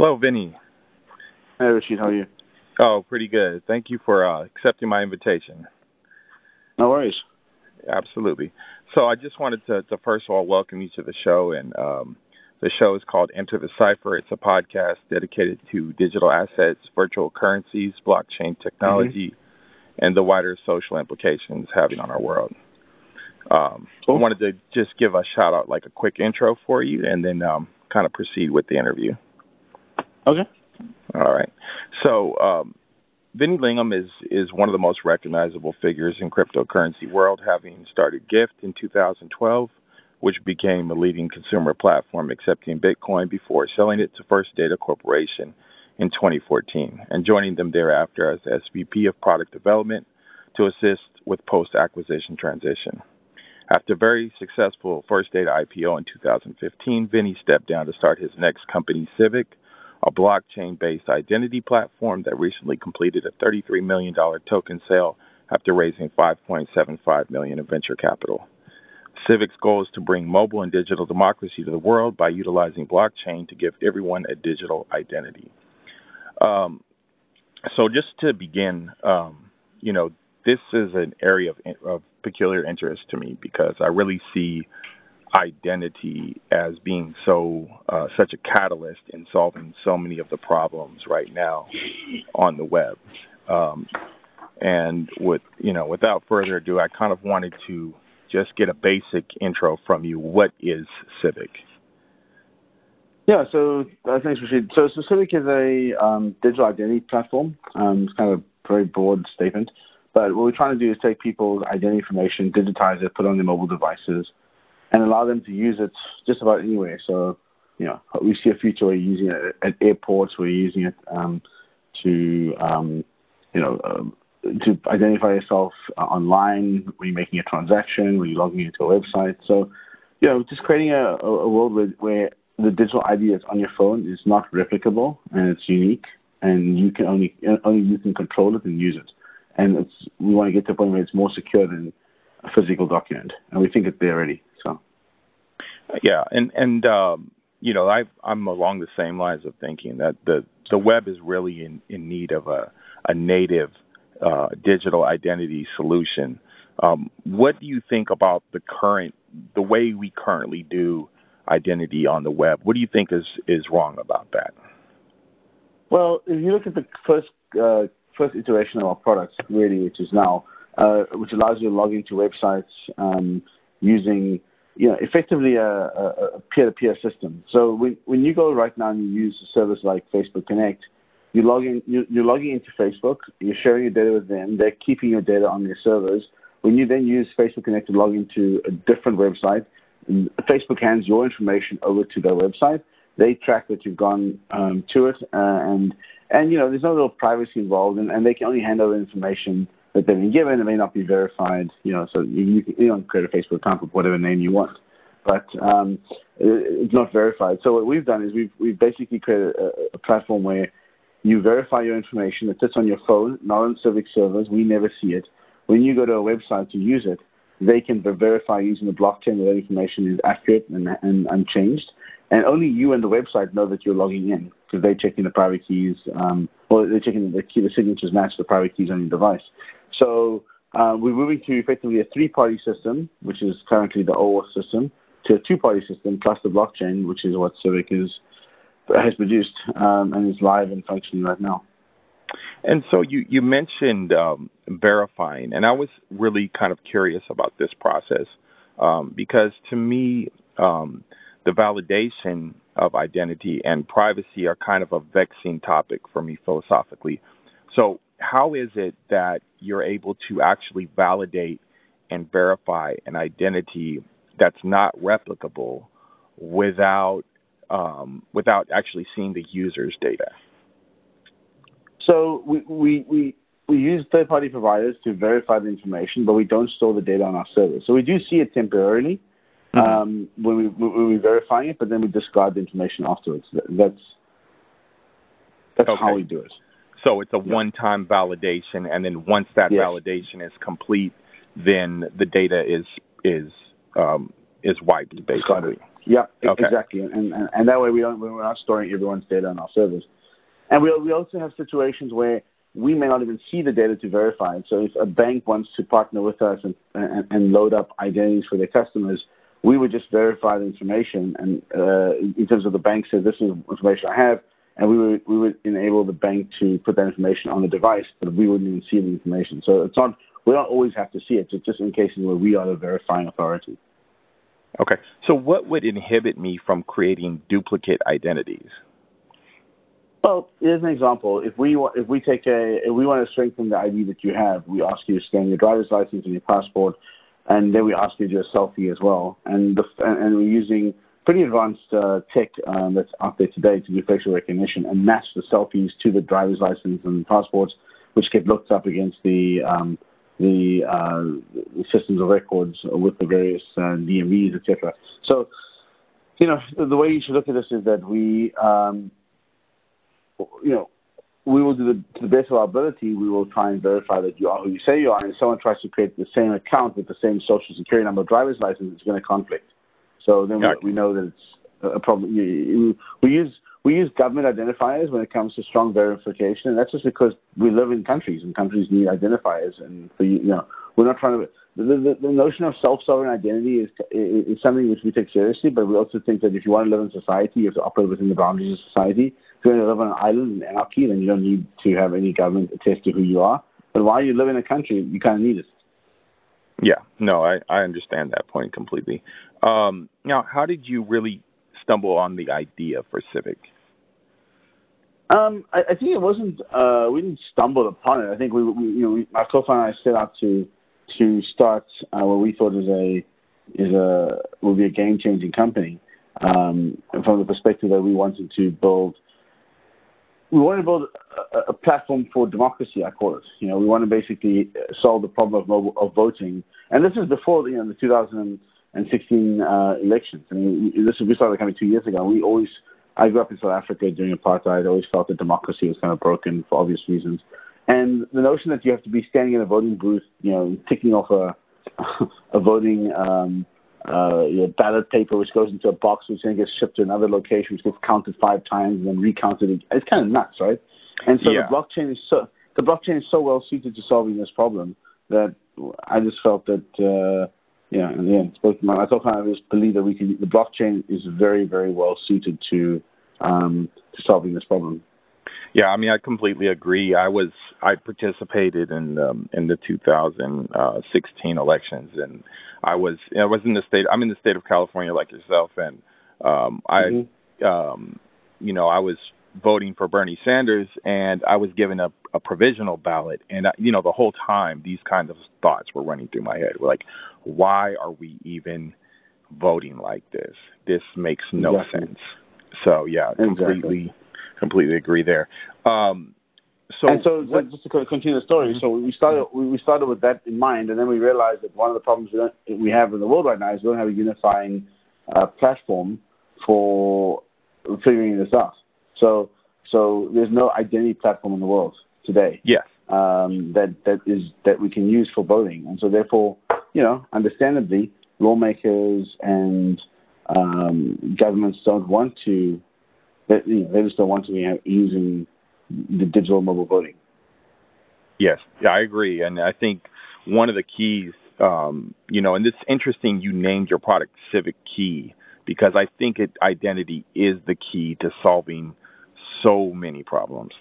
Hello, Vinny. Hey, Rashid, how are you? Oh, pretty good. Thank you for uh, accepting my invitation. No worries. Absolutely. So I just wanted to, to first of all welcome you to the show, and um, the show is called Enter the Cipher. It's a podcast dedicated to digital assets, virtual currencies, blockchain technology, mm-hmm. and the wider social implications having on our world. Um, cool. I wanted to just give a shout out, like a quick intro for you, and then um, kind of proceed with the interview. Okay. All right. So, um, Vinny Lingham is is one of the most recognizable figures in cryptocurrency world, having started Gyft in 2012, which became a leading consumer platform accepting Bitcoin before selling it to First Data Corporation in 2014, and joining them thereafter as SVP of Product Development to assist with post-acquisition transition. After very successful First Data IPO in 2015, Vinny stepped down to start his next company, Civic a blockchain based identity platform that recently completed a $33 million token sale after raising 5.75 million in venture capital. Civic's goal is to bring mobile and digital democracy to the world by utilizing blockchain to give everyone a digital identity. Um, so, just to begin, um, you know, this is an area of, of peculiar interest to me because I really see identity as being so uh, such a catalyst in solving so many of the problems right now on the web. Um, and with you know, without further ado, I kind of wanted to just get a basic intro from you. What is Civic? Yeah, so uh, thanks, Rashid. So, so Civic is a um, digital identity platform. Um, it's kind of a very broad statement, but what we're trying to do is take people's identity information, digitize it, put it on their mobile devices, and allow them to use it just about anywhere. So, you know, we see a future where you're using it at airports, you're using it um, to, um, you know, um, to identify yourself online when you're making a transaction, when you're logging into a website. So, you know, just creating a, a world where, where the digital ID that's on your phone is not replicable and it's unique, and you can only only you can control it and use it. And it's we want to get to a point where it's more secure than a physical document, and we think it's there already. So, yeah, and and um, you know, I I'm along the same lines of thinking that the the web is really in in need of a a native uh, digital identity solution. Um, what do you think about the current the way we currently do identity on the web? What do you think is is wrong about that? Well, if you look at the first uh, first iteration of our products, really, which is now which allows you to log into websites um, using you know, effectively a, a, peer-to-peer system. So when, when you go right now and you use a service like Facebook Connect, you log in, you, you're logging into Facebook, you're sharing your data with them, they're keeping your data on their servers. When you then use Facebook Connect to log into a different website, Facebook hands your information over to their website. They track that you've gone um, to it, uh, and and you know there's no real privacy involved, and, and they can only hand over information that they've been given. It may not be verified, you know, so you, you, don't create a Facebook account with whatever name you want, but um, it, it's not verified. So what we've done is we've, we've basically created a, a platform where you verify your information. It sits on your phone, not on Civic servers. We never see it. When you go to a website to use it, they can verify using the blockchain that that information is accurate and, and unchanged. And only you and the website know that you're logging in because they're checking the private keys, um, or they're checking the, key, the signatures match the private keys on your device. So uh, we're moving to effectively a three-party system, which is currently the OAuth system, to a two-party system plus the blockchain, which is what Civic is has produced um, and is live and functioning right now. And so you you mentioned um, verifying, and I was really kind of curious about this process um, because to me um, the validation of identity and privacy are kind of a vexing topic for me philosophically. So how is it that you're able to actually validate and verify an identity that's not replicable without um, without actually seeing the user's data? So we, we, we, we use third party providers to verify the information, but we don't store the data on our server. So we do see it temporarily mm-hmm. um, when, we, when we're verifying it, but then we discard the information afterwards. That's, that's okay. how we do it. So it's a yeah. one-time validation, and then once that yes. validation is complete, then the data is is um, is wiped basically. Yeah, okay. exactly. And, and and that way we don't we're not storing everyone's data on our servers. And we we also have situations where we may not even see the data to verify it. So if a bank wants to partner with us and, and, and load up identities for their customers, we would just verify the information. And uh, in terms of the bank says this is the information I have, and we would we would enable the bank to put that information on the device, but we wouldn't even see the information. So it's not we don't always have to see it. It's just in cases where we are the verifying authority. Okay. So what would inhibit me from creating duplicate identities? Well, here's an example. If we if we take a if we want to strengthen the ID that you have, we ask you to scan your driver's license and your passport, and then we ask you to do a selfie as well. And the, and we're using pretty advanced uh, tech um, that's out there today to do facial recognition and match the selfies to the driver's license and passports, which get looked up against the um, the, uh, the systems of records with the various uh, DMVs, etc. So, you know, the way you should look at this is that we um, you know, we will do the, to the best of our ability, we will try and verify that you are who you say you are. And if someone tries to create the same account with the same social security number, driver's license, it's going to conflict. So then we, we, know that it's a problem. We use we use government identifiers when it comes to strong verification, and that's just because we live in countries, and countries need identifiers. And for you, you know, we're not trying to. The, the, the notion of self-sovereign identity is, is something which we take seriously, but we also think that if you want to live in society, you have to operate within the boundaries of society. If you live on an island in anarchy, then you don't need to have any government attest to who you are. But while you live in a country, you kind of need it. Yeah, no, I, I understand that point completely. Um, now, how did you really stumble on the idea for Civic? Um, I, I think it wasn't. Uh, we didn't stumble upon it. I think we, we you know, we, my co-founder and I set out to to start uh, what we thought is a is a will be a game-changing company. Um, from the perspective that we wanted to build we want to build a, a, platform for democracy. I call it. You know, we want to basically solve the problem of mobile, of voting, and this is before you know the 2016 uh, elections. I mean, this we started coming two years ago. We always, I grew up in South Africa during apartheid. I always felt that democracy was kind of broken for obvious reasons, and the notion that you have to be standing in a voting booth, you know, ticking off a a voting um, uh, your ballot paper, which goes into a box, which then gets shipped to another location, which gets counted five times and then recounted. It's kind of nuts, right? And so yeah. the blockchain is so the blockchain is so well suited to solving this problem that I just felt that uh, yeah, and yeah, both my, I thought just believe that we can. The blockchain is very very well suited to um, to solving this problem. Yeah, I mean, I completely agree. I was I participated in um, in the 2016 elections, and I was I was in the state. I'm in the state of California, like yourself, and um, I, mm-hmm. um, you know, I was voting for Bernie Sanders, and I was given a, a provisional ballot, and I, you know, the whole time these kind of thoughts were running through my head. We're like, why are we even voting like this? This makes no exactly. sense. So yeah. Exactly completely agree there. Um, so, and so what, just to continue the story, mm-hmm. so we started we started with that in mind, and then we realized that one of the problems we, don't, we have in the world right now is we don't have a unifying uh, platform for figuring this out. So so there's no identity platform in the world today. Yes. Um, that that is that we can use for voting, and so therefore, you know, understandably, lawmakers and um, governments don't want to they, they just don't want to be using the digital mobile voting. Yes, yeah, I agree, and I think one of the keys, um, you know, and it's interesting you named your product Civic Key because I think it, identity is the key to solving so many problems.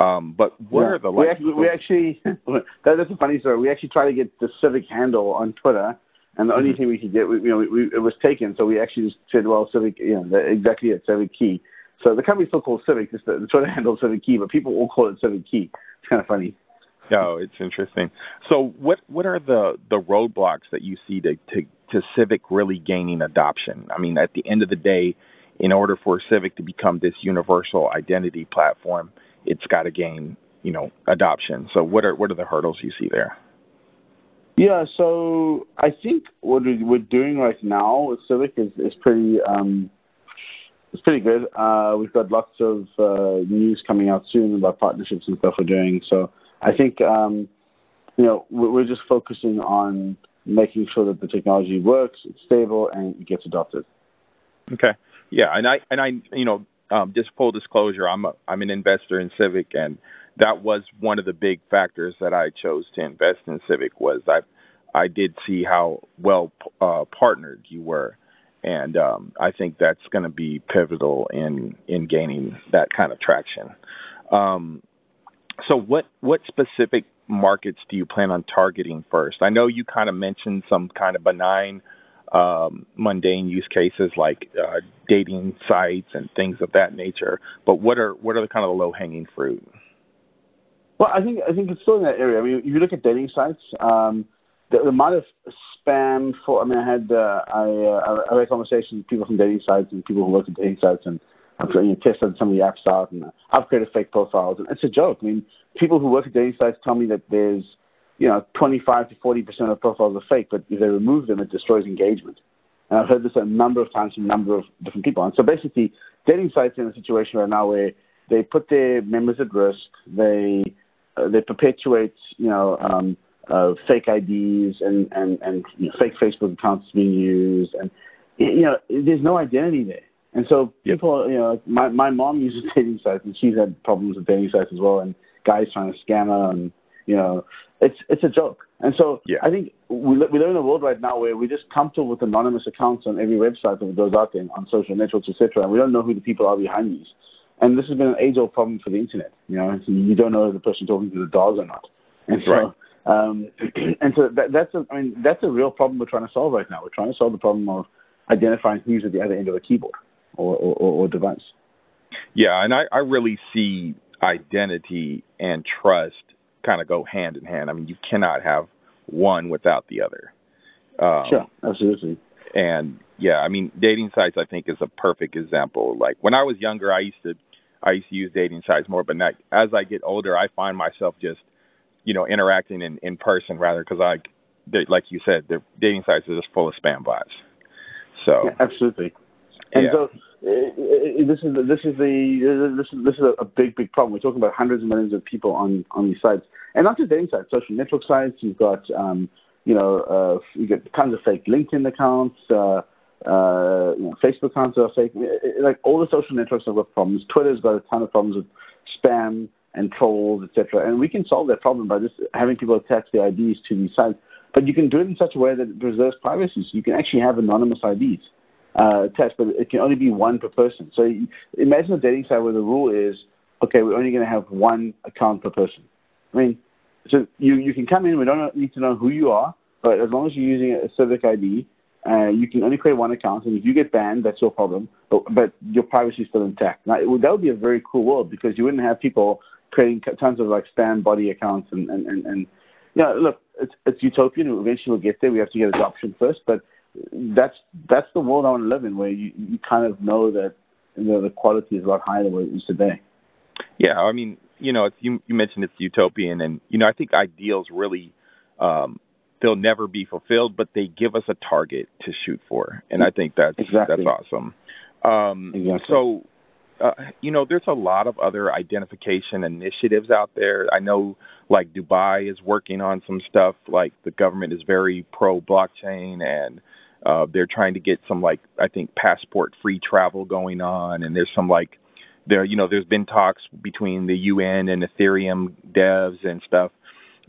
Um, but what yeah, are the we actually, we actually that, that's a funny story. We actually tried to get the Civic handle on Twitter, and the only mm-hmm. thing we could get, we, you know, we, it was taken. So we actually just said, well, Civic, you know, exactly it, Civic Key. So the company's still called Civic, just the, the Twitter handle Civic Key, but people all call it Civic Key. It's kind of funny. Oh, it's interesting. So, what what are the the roadblocks that you see to, to to Civic really gaining adoption? I mean, at the end of the day, in order for Civic to become this universal identity platform, it's got to gain you know adoption. So, what are what are the hurdles you see there? Yeah, so I think what we're doing right now with Civic is is pretty um, it's pretty good. Uh, we've got lots of uh, news coming out soon about partnerships and stuff we're doing. So I think um, you know we're just focusing on making sure that the technology works, it's stable, and it gets adopted. Okay. Yeah, and I and I you know um, just full disclosure, I'm a, I'm an investor in Civic, and that was one of the big factors that I chose to invest in Civic was I I did see how well uh, partnered you were, and um, I think that's going to be pivotal in in gaining that kind of traction. Um, so, what what specific markets do you plan on targeting first? I know you kind of mentioned some kind of benign, um, mundane use cases like uh, dating sites and things of that nature. But what are what are the kind of low hanging fruit? Well, I think I think it's still in that area. I mean, if you look at dating sites, um, the, the amount of spam for. I mean, I had uh, I uh, I had conversations with people from dating sites and people who work at dating sites, and know, tested some of the apps out, and I've created fake profiles, and it's a joke. I mean, people who work at dating sites tell me that there's you know 25 to 40 percent of profiles are fake, but if they remove them, it destroys engagement. And I've heard this a number of times from a number of different people. And so basically, dating sites are in a situation right now where they put their members at risk. They uh, they perpetuate, you know, um, uh, fake IDs and and and you know, fake Facebook accounts being used, and you know, there's no identity there. And so people, you know, my my mom uses dating sites, and she's had problems with dating sites as well, and guys trying to scam her, and you know, it's it's a joke. And so yeah. I think we we live in a world right now where we're just comfortable with anonymous accounts on every website that goes out there on social networks, etc. And we don't know who the people are behind these. And this has been an age-old problem for the internet. You know, you don't know if the person talking to the dogs or not. And so, right. Um, and so that, that's a, I mean, that's a real problem we're trying to solve right now. We're trying to solve the problem of identifying who's at the other end of a keyboard or, or, or device. Yeah, and I, I really see identity and trust kind of go hand in hand. I mean, you cannot have one without the other. Um, sure, absolutely. And yeah, I mean, dating sites I think is a perfect example. Like when I was younger, I used to I used to use dating sites more, but now, as I get older, I find myself just you know interacting in in person rather because I like you said, the dating sites are just full of spam bots. So yeah, absolutely. And yeah. so uh, this is this is the this is this is a big big problem. We're talking about hundreds of millions of people on on these sites, and not just dating sites, social network sites. You've got um, you know uh, you get tons of fake LinkedIn accounts. Uh, uh, you know, Facebook accounts are fake. Like all the social networks have got problems. Twitter's got a ton of problems with spam and trolls, etc. And we can solve that problem by just having people attach their IDs to these sites. But you can do it in such a way that it preserves privacy. So you can actually have anonymous IDs uh, attached, but it can only be one per person. So imagine a dating site where the rule is, okay, we're only going to have one account per person. I mean, so you, you can come in, we don't need to know who you are, but as long as you're using a civic ID, uh, you can only create one account, and if you get banned, that's your problem. But, but your privacy is still intact. Now, would, that would be a very cool world because you wouldn't have people creating tons of like spam body accounts and and and, and yeah. Look, it's it's utopian. Eventually, we'll get there. We have to get adoption first, but that's that's the world I want to live in, where you you kind of know that you know, the quality is a lot higher than what it is today. Yeah, I mean, you know, you you mentioned it's utopian, and you know, I think ideals really um, they'll never be fulfilled, but they give us a target to shoot for, and I think that's exactly. that's awesome. Um, exactly. So, uh, you know, there's a lot of other identification initiatives out there. I know, like Dubai is working on some stuff. Like the government is very pro blockchain, and uh, they're trying to get some like I think passport free travel going on, and there's some like there you know there's been talks between the UN and Ethereum devs and stuff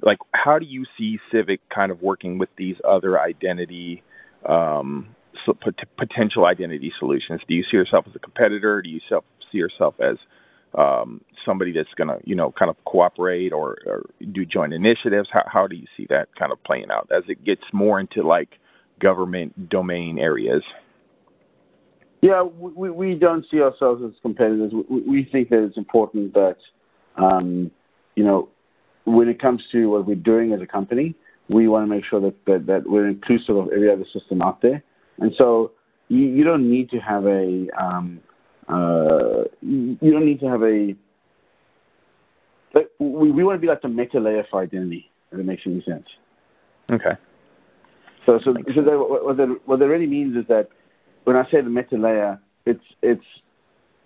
like how do you see civic kind of working with these other identity um, so potential identity solutions do you see yourself as a competitor do you see yourself as um, somebody that's going to you know kind of cooperate or, or do joint initiatives? How, how do you see that kind of playing out as it gets more into like government domain areas? Yeah we, we don't see ourselves as competitors. We, we think that it's important that um, you know when it comes to what we're doing as a company, we want to make sure that, that, that we're inclusive of every other system out there. And so you, you don't need to have a um, uh, you don't need to have a like, we, we want to be like the meta layer for identity, if it makes any sense. Okay. So, so, so that, what, that, what that really means is that when I say the meta layer, it's it's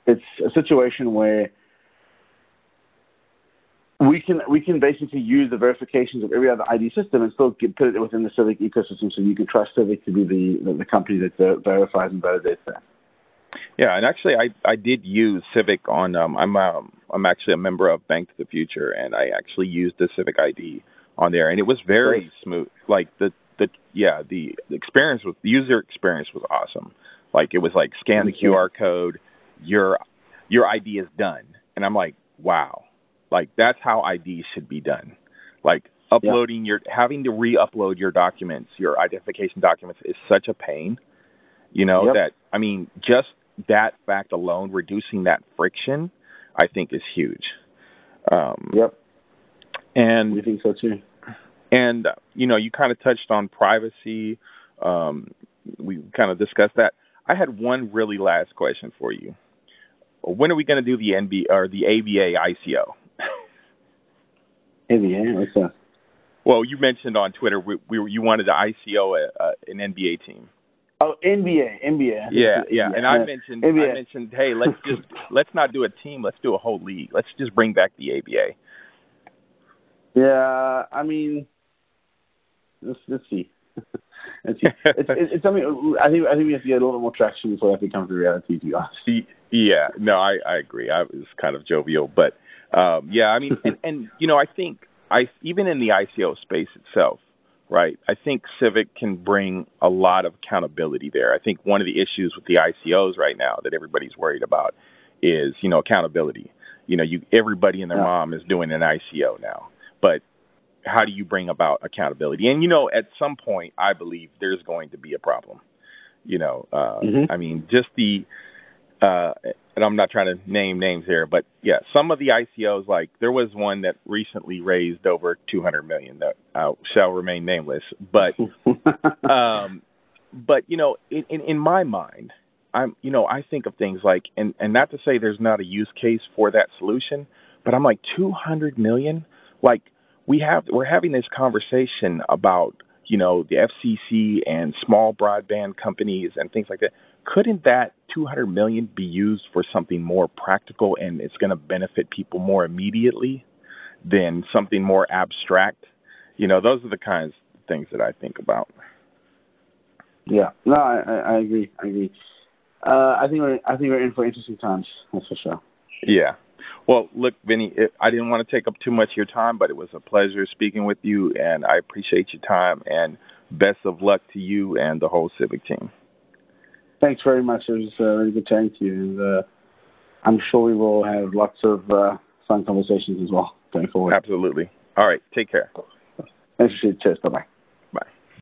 it's a situation where we can we can basically use the verifications of every other ID system and still get, put it within the Civic ecosystem, so you can trust Civic to be the the, the company that ver- verifies and validates that. Yeah, and actually, I I did use Civic on. Um, I'm um, I'm actually a member of Bank to the Future, and I actually used the Civic ID on there, and it was very Great. smooth. Like the the yeah the, the experience with the user experience was awesome. Like it was like scan the QR code, your your ID is done, and I'm like, wow, like that's how ID should be done. Like uploading yeah. your having to re-upload your documents, your identification documents is such a pain. You know yep. that I mean, just that fact alone, reducing that friction, I think is huge. Um, yep. And we think so too. And you know, you kind of touched on privacy. Um, we kind of discussed that. I had one really last question for you. When are we going to do the NBA or the ABA ICO? ABA, what's that? Well, you mentioned on Twitter we, we you wanted to ICO a, a, an NBA team. Oh, NBA, NBA. Yeah, yeah. And I mentioned NBA. I mentioned, hey, let's just let's not do a team, let's do a whole league. Let's just bring back the ABA. Yeah, I mean, let's let's see. see. it's, it's, something I think I think we have to get a little more traction before that becomes a reality. To be honest. Yeah, no, I I agree. I was kind of jovial, but um, yeah, I mean, and, and you know, I think I even in the ICO space itself, right? I think Civic can bring a lot of accountability there. I think one of the issues with the ICOs right now that everybody's worried about is, you know, accountability. You know, you everybody and their yeah. mom is doing an ICO now, but how do you bring about accountability? And you know, at some point, I believe there's going to be a problem. You know, uh, mm-hmm. I mean, just the uh, and I'm not trying to name names here, but yeah, some of the ICOs, like there was one that recently raised over 200 million that uh, shall remain nameless. But, um, but you know, in, in, in my mind, I'm, you know, I think of things like, and and not to say there's not a use case for that solution, but I'm like 200 million, like we have, we're having this conversation about, you know, the FCC and small broadband companies and things like that couldn't that 200 million be used for something more practical and it's going to benefit people more immediately than something more abstract? You know, those are the kinds of things that I think about. Yeah, no, I, I agree. I agree. Uh, I think we're I think we're in for interesting times. That's for sure. Yeah. Well, look, Vinny, it, I didn't want to take up too much of your time, but it was a pleasure speaking with you, and I appreciate your time. And best of luck to you and the whole Civic team thanks very much. It was uh, really good chatting to you, and uh, I'm sure we will have lots of uh, fun conversations as well going forward. Absolutely. All right. Take care. Thanks, Cheers. Bye bye.